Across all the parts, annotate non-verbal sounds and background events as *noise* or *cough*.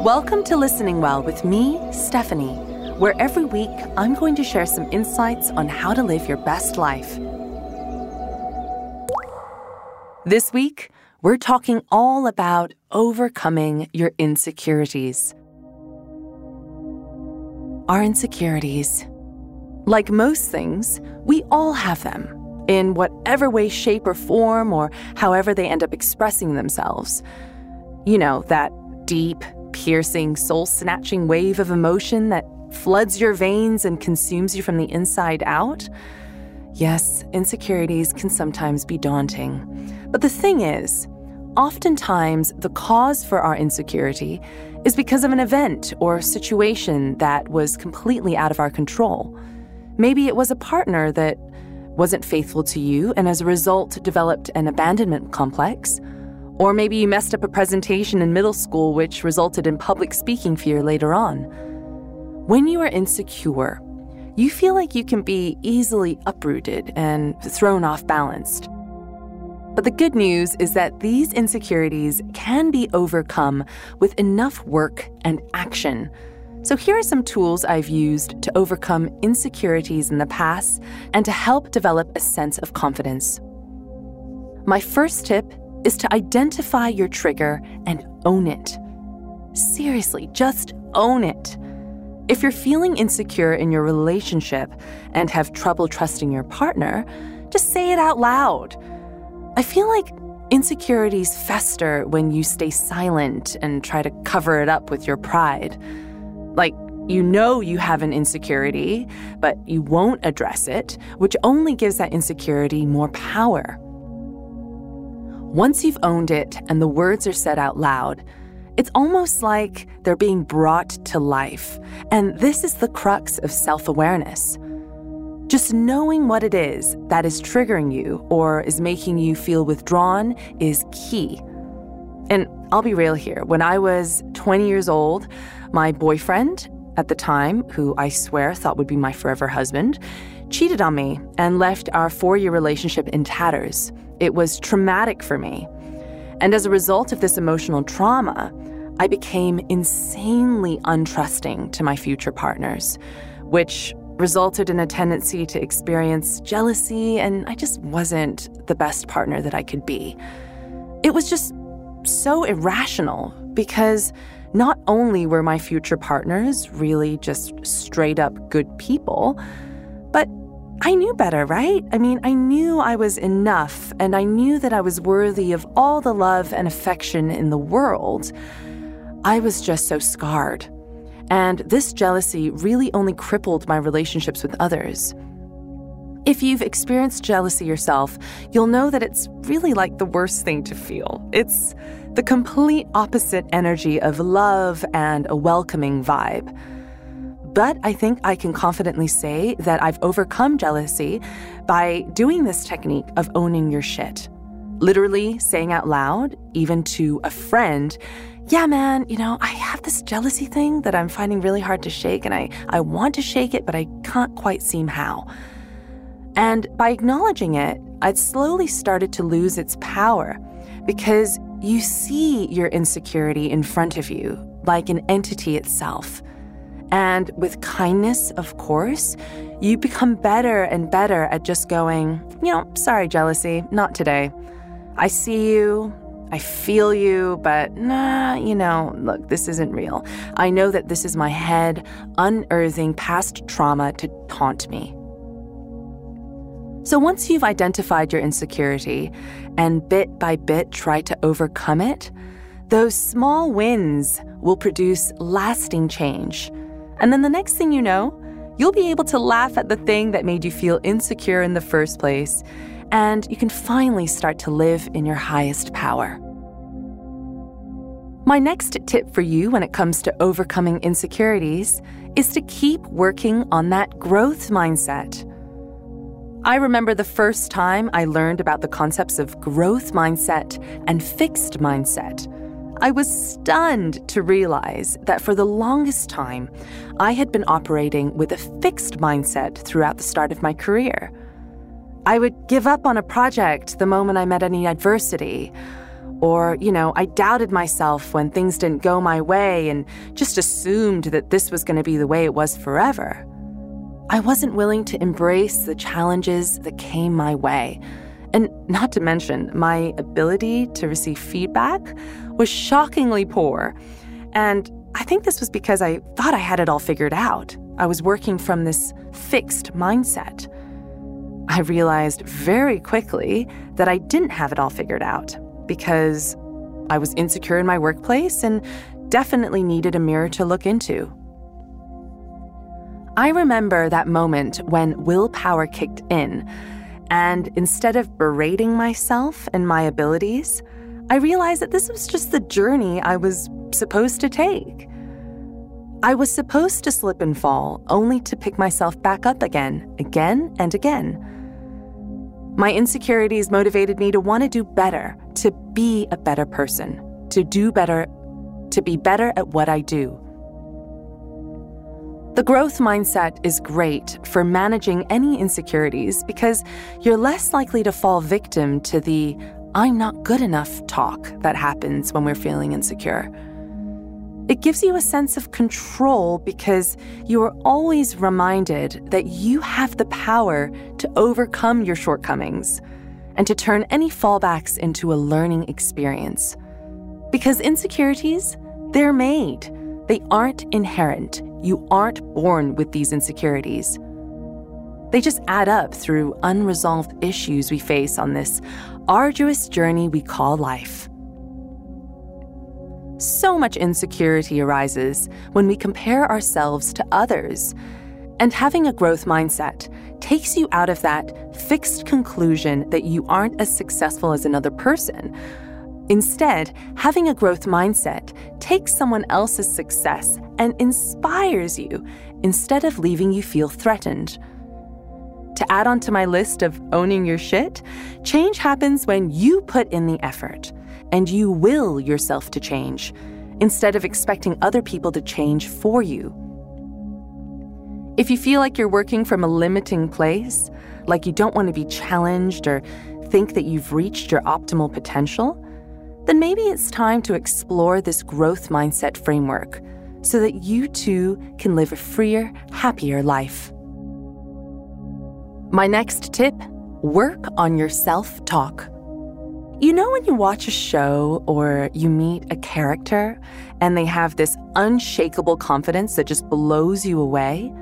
Welcome to Listening Well with me, Stephanie, where every week I'm going to share some insights on how to live your best life. This week, we're talking all about overcoming your insecurities. Our insecurities. Like most things, we all have them, in whatever way, shape, or form, or however they end up expressing themselves. You know, that deep, piercing, soul snatching wave of emotion that floods your veins and consumes you from the inside out? Yes, insecurities can sometimes be daunting. But the thing is, oftentimes the cause for our insecurity is because of an event or situation that was completely out of our control. Maybe it was a partner that wasn't faithful to you and as a result developed an abandonment complex. Or maybe you messed up a presentation in middle school, which resulted in public speaking fear later on. When you are insecure, you feel like you can be easily uprooted and thrown off balanced. But the good news is that these insecurities can be overcome with enough work and action. So, here are some tools I've used to overcome insecurities in the past and to help develop a sense of confidence. My first tip is to identify your trigger and own it. Seriously, just own it. If you're feeling insecure in your relationship and have trouble trusting your partner, just say it out loud. I feel like insecurities fester when you stay silent and try to cover it up with your pride. Like, you know you have an insecurity, but you won't address it, which only gives that insecurity more power. Once you've owned it and the words are said out loud, it's almost like they're being brought to life. And this is the crux of self awareness. Just knowing what it is that is triggering you or is making you feel withdrawn is key. And I'll be real here. When I was 20 years old, my boyfriend at the time, who I swear thought would be my forever husband, cheated on me and left our four year relationship in tatters. It was traumatic for me. And as a result of this emotional trauma, I became insanely untrusting to my future partners, which resulted in a tendency to experience jealousy, and I just wasn't the best partner that I could be. It was just so irrational because not only were my future partners really just straight up good people, but I knew better, right? I mean, I knew I was enough, and I knew that I was worthy of all the love and affection in the world. I was just so scarred. And this jealousy really only crippled my relationships with others. If you've experienced jealousy yourself, you'll know that it's really like the worst thing to feel. It's the complete opposite energy of love and a welcoming vibe. But I think I can confidently say that I've overcome jealousy by doing this technique of owning your shit. Literally saying out loud, even to a friend, yeah, man, you know, I have this jealousy thing that I'm finding really hard to shake, and I, I want to shake it, but I can't quite seem how. And by acknowledging it, I'd slowly started to lose its power because you see your insecurity in front of you like an entity itself. And with kindness, of course, you become better and better at just going, you know, sorry, jealousy, not today. I see you, I feel you, but nah, you know, look, this isn't real. I know that this is my head unearthing past trauma to taunt me. So once you've identified your insecurity and bit by bit try to overcome it, those small wins will produce lasting change and then the next thing you know, you'll be able to laugh at the thing that made you feel insecure in the first place, and you can finally start to live in your highest power. My next tip for you when it comes to overcoming insecurities is to keep working on that growth mindset. I remember the first time I learned about the concepts of growth mindset and fixed mindset. I was stunned to realize that for the longest time, I had been operating with a fixed mindset throughout the start of my career. I would give up on a project the moment I met any adversity, Or, you know, I doubted myself when things didn't go my way and just assumed that this was going to be the way it was forever. I wasn't willing to embrace the challenges that came my way. And not to mention, my ability to receive feedback was shockingly poor. And I think this was because I thought I had it all figured out. I was working from this fixed mindset. I realized very quickly that I didn't have it all figured out because I was insecure in my workplace and definitely needed a mirror to look into. I remember that moment when willpower kicked in, and instead of berating myself and my abilities, I realized that this was just the journey I was supposed to take. I was supposed to slip and fall, only to pick myself back up again, again and again. My insecurities motivated me to want to do better, to be a better person, to do better, to be better at what I do. The growth mindset is great for managing any insecurities because you're less likely to fall victim to the I'm not good enough talk that happens when we're feeling insecure. It gives you a sense of control because you are always reminded that you have the power to overcome your shortcomings and to turn any fallbacks into a learning experience. Because insecurities, they're made, they aren't inherent. You aren't born with these insecurities. They just add up through unresolved issues we face on this arduous journey we call life. So much insecurity arises when we compare ourselves to others. And having a growth mindset takes you out of that fixed conclusion that you aren't as successful as another person. Instead, having a growth mindset takes someone else's success and inspires you instead of leaving you feel threatened. To add on to my list of owning your shit, change happens when you put in the effort and you will yourself to change instead of expecting other people to change for you. If you feel like you're working from a limiting place, like you don't want to be challenged or think that you've reached your optimal potential, then maybe it's time to explore this growth mindset framework so that you too can live a freer, happier life. My next tip work on your self talk. You know, when you watch a show or you meet a character and they have this unshakable confidence that just blows you away?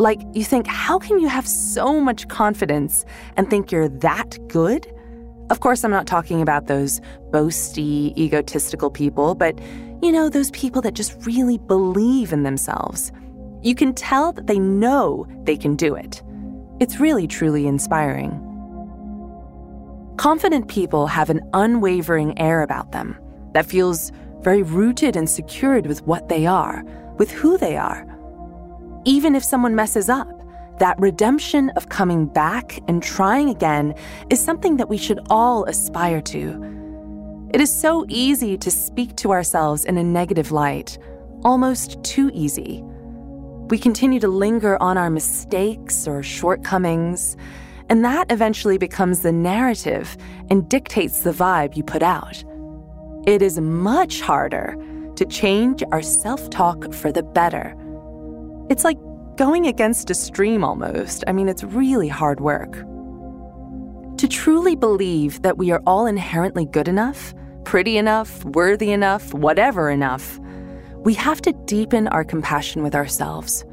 Like, you think, how can you have so much confidence and think you're that good? Of course, I'm not talking about those boasty, egotistical people, but you know, those people that just really believe in themselves. You can tell that they know they can do it. It's really, truly inspiring. Confident people have an unwavering air about them that feels very rooted and secured with what they are, with who they are. Even if someone messes up, that redemption of coming back and trying again is something that we should all aspire to. It is so easy to speak to ourselves in a negative light, almost too easy. We continue to linger on our mistakes or shortcomings and that eventually becomes the narrative and dictates the vibe you put out. It is much harder to change our self talk for the better. It's like going against a stream almost. I mean, it's really hard work. To truly believe that we are all inherently good enough, pretty enough, worthy enough, whatever enough, we have to deepen our compassion with ourselves.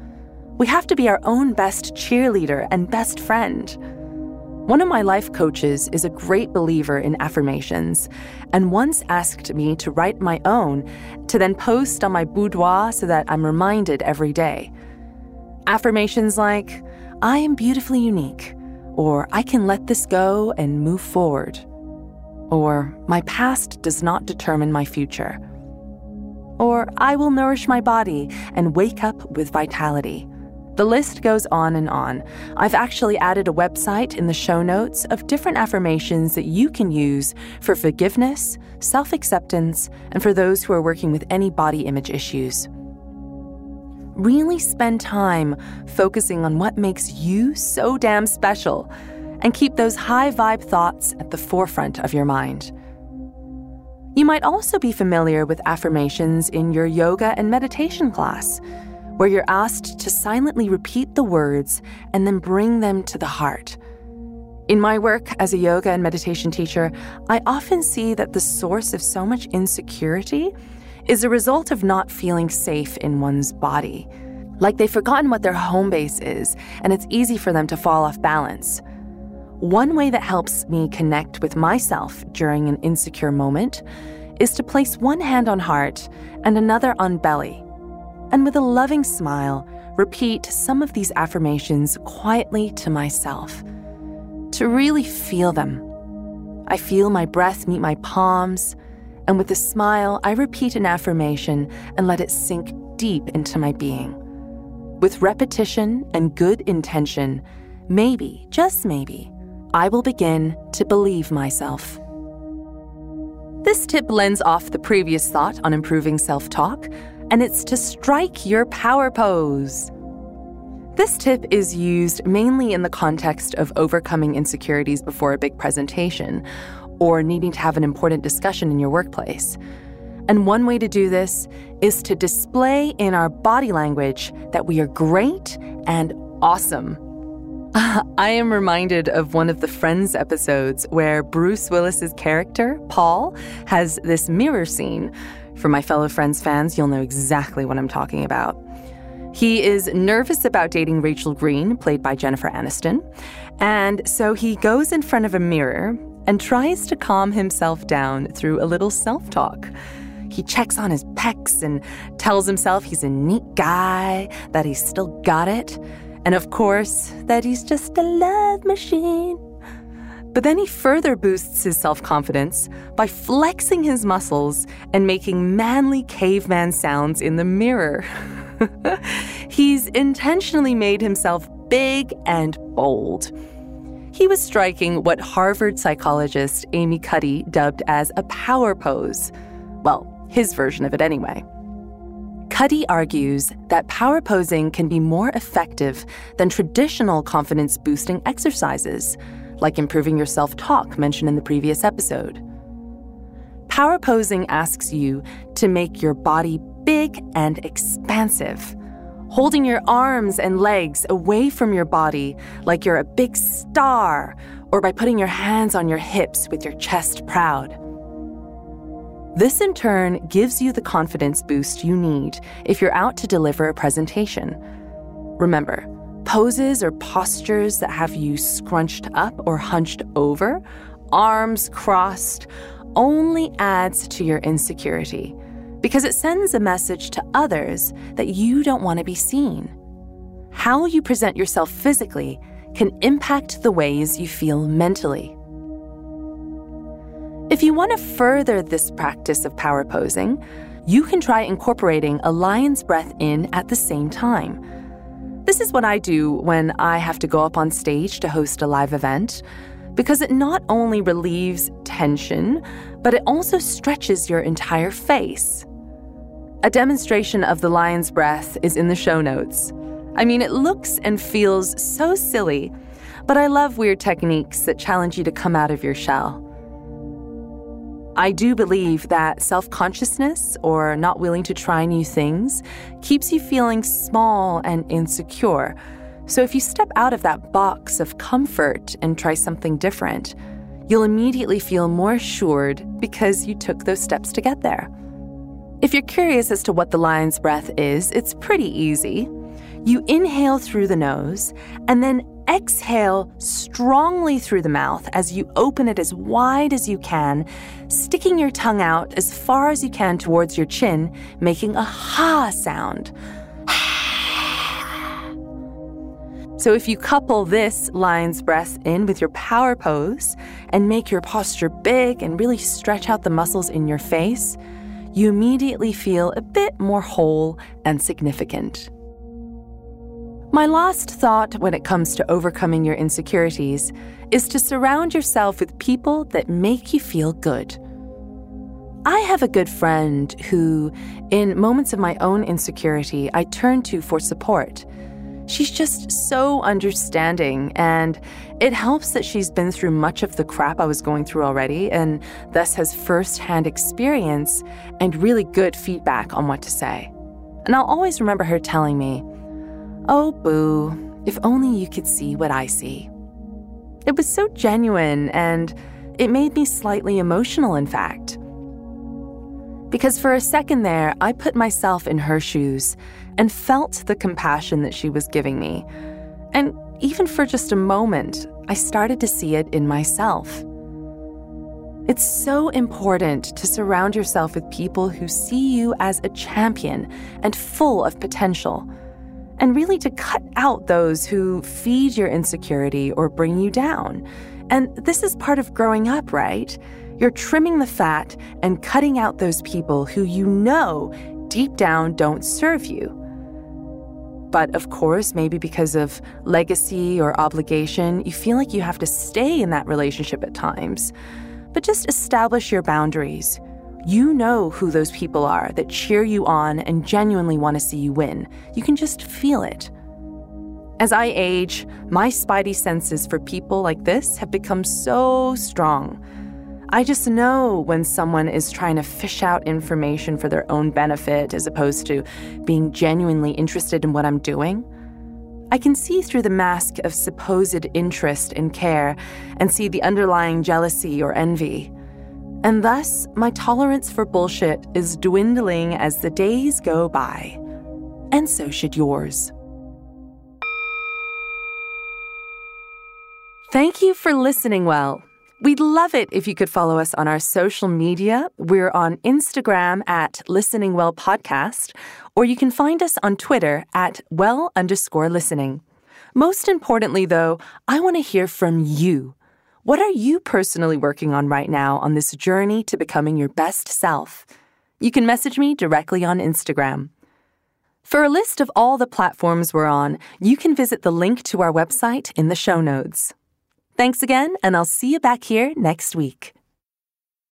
We have to be our own best cheerleader and best friend. One of my life coaches is a great believer in affirmations and once asked me to write my own to then post on my boudoir so that I'm reminded every day. Affirmations like, I am beautifully unique, or I can let this go and move forward, or my past does not determine my future, or I will nourish my body and wake up with vitality. The list goes on and on. I've actually added a website in the show notes of different affirmations that you can use for forgiveness, self acceptance, and for those who are working with any body image issues. Really spend time focusing on what makes you so damn special and keep those high vibe thoughts at the forefront of your mind. You might also be familiar with affirmations in your yoga and meditation class, where you're asked to silently repeat the words and then bring them to the heart. In my work as a yoga and meditation teacher, I often see that the source of so much insecurity is a result of not feeling safe in one's body. Like they've forgotten what their home base is, and it's easy for them to fall off balance. One way that helps me connect with myself during an insecure moment is to place one hand on heart and another on belly. And with a loving smile, repeat some of these affirmations quietly to myself. To really feel them. I feel my breath meet my palms, and with a smile, I repeat an affirmation and let it sink deep into my being. With repetition and good intention, maybe, just maybe, I will begin to believe myself. This tip lends off the previous thought on improving self talk, and it's to strike your power pose. This tip is used mainly in the context of overcoming insecurities before a big presentation or needing to have an important discussion in your workplace. And one way to do this is to display in our body language that we are great and awesome. *laughs* I am reminded of one of the Friends episodes where Bruce Willis's character, Paul, has this mirror scene. For my fellow Friends fans, you'll know exactly what I'm talking about. He is nervous about dating Rachel Green, played by Jennifer Aniston, and so he goes in front of a mirror and tries to calm himself down through a little self talk. He checks on his pecs and tells himself he's a neat guy, that he's still got it. And of course, that he's just a love machine. But then he further boosts his self confidence by flexing his muscles and making manly caveman sounds in the mirror. *laughs* He's intentionally made himself big and bold. He was striking what Harvard psychologist Amy Cuddy dubbed as a power pose. Well, his version of it anyway. Cuddy argues that power posing can be more effective than traditional confidence boosting exercises, like improving your self talk mentioned in the previous episode. Power posing asks you to make your body big and expansive, holding your arms and legs away from your body like you're a big star, or by putting your hands on your hips with your chest proud. This, in turn, gives you the confidence boost you need if you're out to deliver a presentation. Remember, poses or postures that have you scrunched up or hunched over, arms crossed, only adds to your insecurity because it sends a message to others that you don't want to be seen. How you present yourself physically can impact the ways you feel mentally. If you want to further this practice of power posing, you can try incorporating a lion's breath in at the same time. This is what I do when I have to go up on stage to host a live event, because it not only relieves tension, but it also stretches your entire face. A demonstration of the lion's breath is in the show notes. I mean, it looks and feels so silly, but I love weird techniques that challenge you to come out of your shell. I do believe that self consciousness or not willing to try new things keeps you feeling small and insecure. So if you step out of that box of comfort and try something different, you'll immediately feel more assured because you took those steps to get there. If you're curious as to what the lion's breath is, it's pretty easy. You inhale through the nose and then exhale strongly through the mouth as you open it as wide as you can, sticking your tongue out as far as you can towards your chin, making a ha sound. *sighs* So, if you couple this lion's breath in with your power pose and make your posture big and really stretch out the muscles in your face, you immediately feel a bit more whole and significant. My last thought when it comes to overcoming your insecurities is to surround yourself with people that make you feel good. I have a good friend who, in moments of my own insecurity, I turn to for support. She's just so understanding, and it helps that she's been through much of the crap I was going through already and thus has firsthand experience and really good feedback on what to say. And I'll always remember her telling me, Oh, boo, if only you could see what I see. It was so genuine, and it made me slightly emotional, in fact. Because for a second there, I put myself in her shoes and felt the compassion that she was giving me. And even for just a moment, I started to see it in myself. It's so important to surround yourself with people who see you as a champion and full of potential, and really to cut out those who feed your insecurity or bring you down. And this is part of growing up, right? You're trimming the fat and cutting out those people who you know deep down don't serve you. But of course, maybe because of legacy or obligation, you feel like you have to stay in that relationship at times. But just establish your boundaries. You know who those people are that cheer you on and genuinely want to see you win. You can just feel it. As I age, my spidey senses for people like this have become so strong. I just know when someone is trying to fish out information for their own benefit as opposed to being genuinely interested in what I'm doing. I can see through the mask of supposed interest and care and see the underlying jealousy or envy. And thus, my tolerance for bullshit is dwindling as the days go by. And so should yours. Thank you for listening well. We'd love it if you could follow us on our social media. We're on Instagram at Listening Well Podcast, or you can find us on Twitter at well underscore listening. Most importantly, though, I want to hear from you. What are you personally working on right now on this journey to becoming your best self? You can message me directly on Instagram. For a list of all the platforms we're on, you can visit the link to our website in the show notes. Thanks again, and I'll see you back here next week.